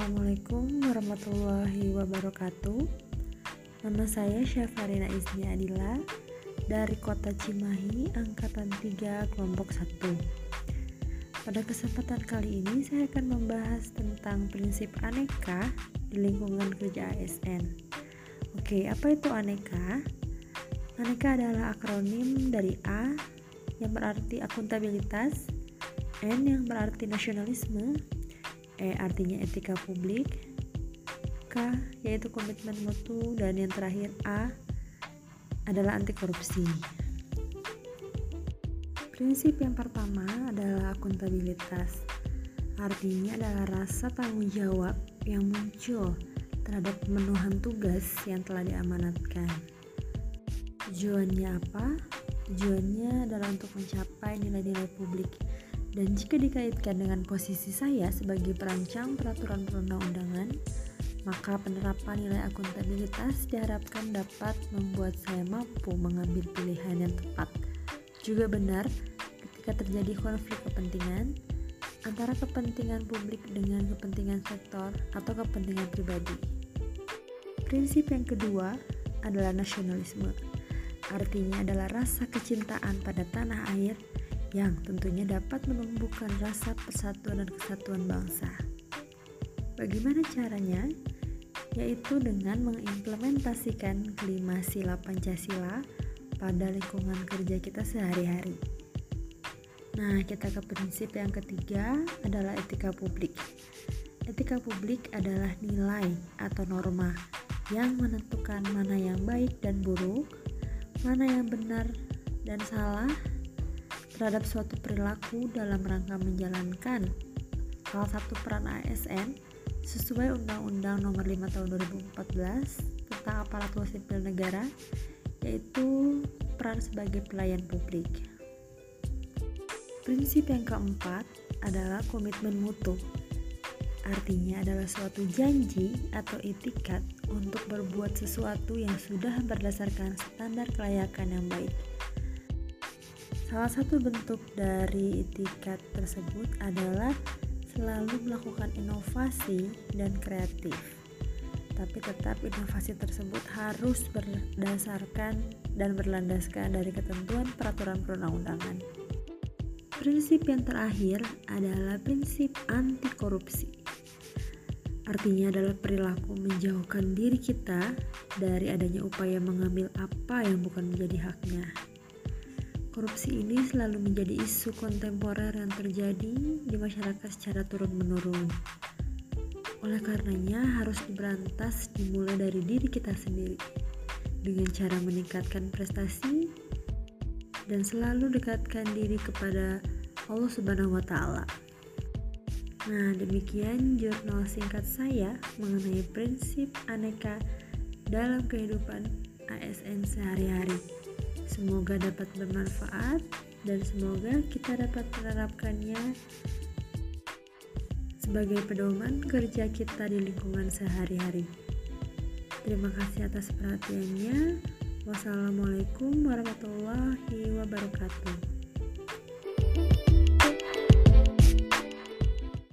Assalamualaikum warahmatullahi wabarakatuh. Nama saya Syafarina Isni Adila Dari kota Cimahi, Angkatan 3, Kelompok 1 Pada kesempatan kali ini saya akan membahas tentang prinsip aneka di lingkungan kerja ASN Oke, apa itu aneka? Aneka adalah akronim dari A yang berarti akuntabilitas N yang berarti nasionalisme E artinya etika publik, K yaitu komitmen mutu dan yang terakhir A adalah anti korupsi. Prinsip yang pertama adalah akuntabilitas. Artinya adalah rasa tanggung jawab yang muncul terhadap pemenuhan tugas yang telah diamanatkan. Tujuannya apa? Tujuannya adalah untuk mencapai nilai-nilai publik dan jika dikaitkan dengan posisi saya sebagai perancang peraturan perundang-undangan, maka penerapan nilai akuntabilitas diharapkan dapat membuat saya mampu mengambil pilihan yang tepat. Juga benar ketika terjadi konflik kepentingan antara kepentingan publik dengan kepentingan sektor atau kepentingan pribadi. Prinsip yang kedua adalah nasionalisme. Artinya adalah rasa kecintaan pada tanah air yang tentunya dapat menumbuhkan rasa persatuan dan kesatuan bangsa. Bagaimana caranya? Yaitu dengan mengimplementasikan kelima sila Pancasila pada lingkungan kerja kita sehari-hari. Nah, kita ke prinsip yang ketiga adalah etika publik. Etika publik adalah nilai atau norma yang menentukan mana yang baik dan buruk, mana yang benar dan salah, terhadap suatu perilaku dalam rangka menjalankan salah satu peran ASN sesuai Undang-Undang Nomor 5 Tahun 2014 tentang aparatur sipil negara yaitu peran sebagai pelayan publik. Prinsip yang keempat adalah komitmen mutu. Artinya adalah suatu janji atau itikat untuk berbuat sesuatu yang sudah berdasarkan standar kelayakan yang baik Salah satu bentuk dari itikat tersebut adalah selalu melakukan inovasi dan kreatif. Tapi tetap inovasi tersebut harus berdasarkan dan berlandaskan dari ketentuan peraturan perundang-undangan. Prinsip yang terakhir adalah prinsip anti korupsi. Artinya adalah perilaku menjauhkan diri kita dari adanya upaya mengambil apa yang bukan menjadi haknya. Korupsi ini selalu menjadi isu kontemporer yang terjadi di masyarakat secara turun-menurun. Oleh karenanya, harus diberantas dimulai dari diri kita sendiri dengan cara meningkatkan prestasi dan selalu dekatkan diri kepada Allah Subhanahu wa taala. Nah, demikian jurnal singkat saya mengenai prinsip aneka dalam kehidupan ASN sehari-hari. Semoga dapat bermanfaat dan semoga kita dapat menerapkannya sebagai pedoman kerja kita di lingkungan sehari-hari. Terima kasih atas perhatiannya. Wassalamualaikum warahmatullahi wabarakatuh.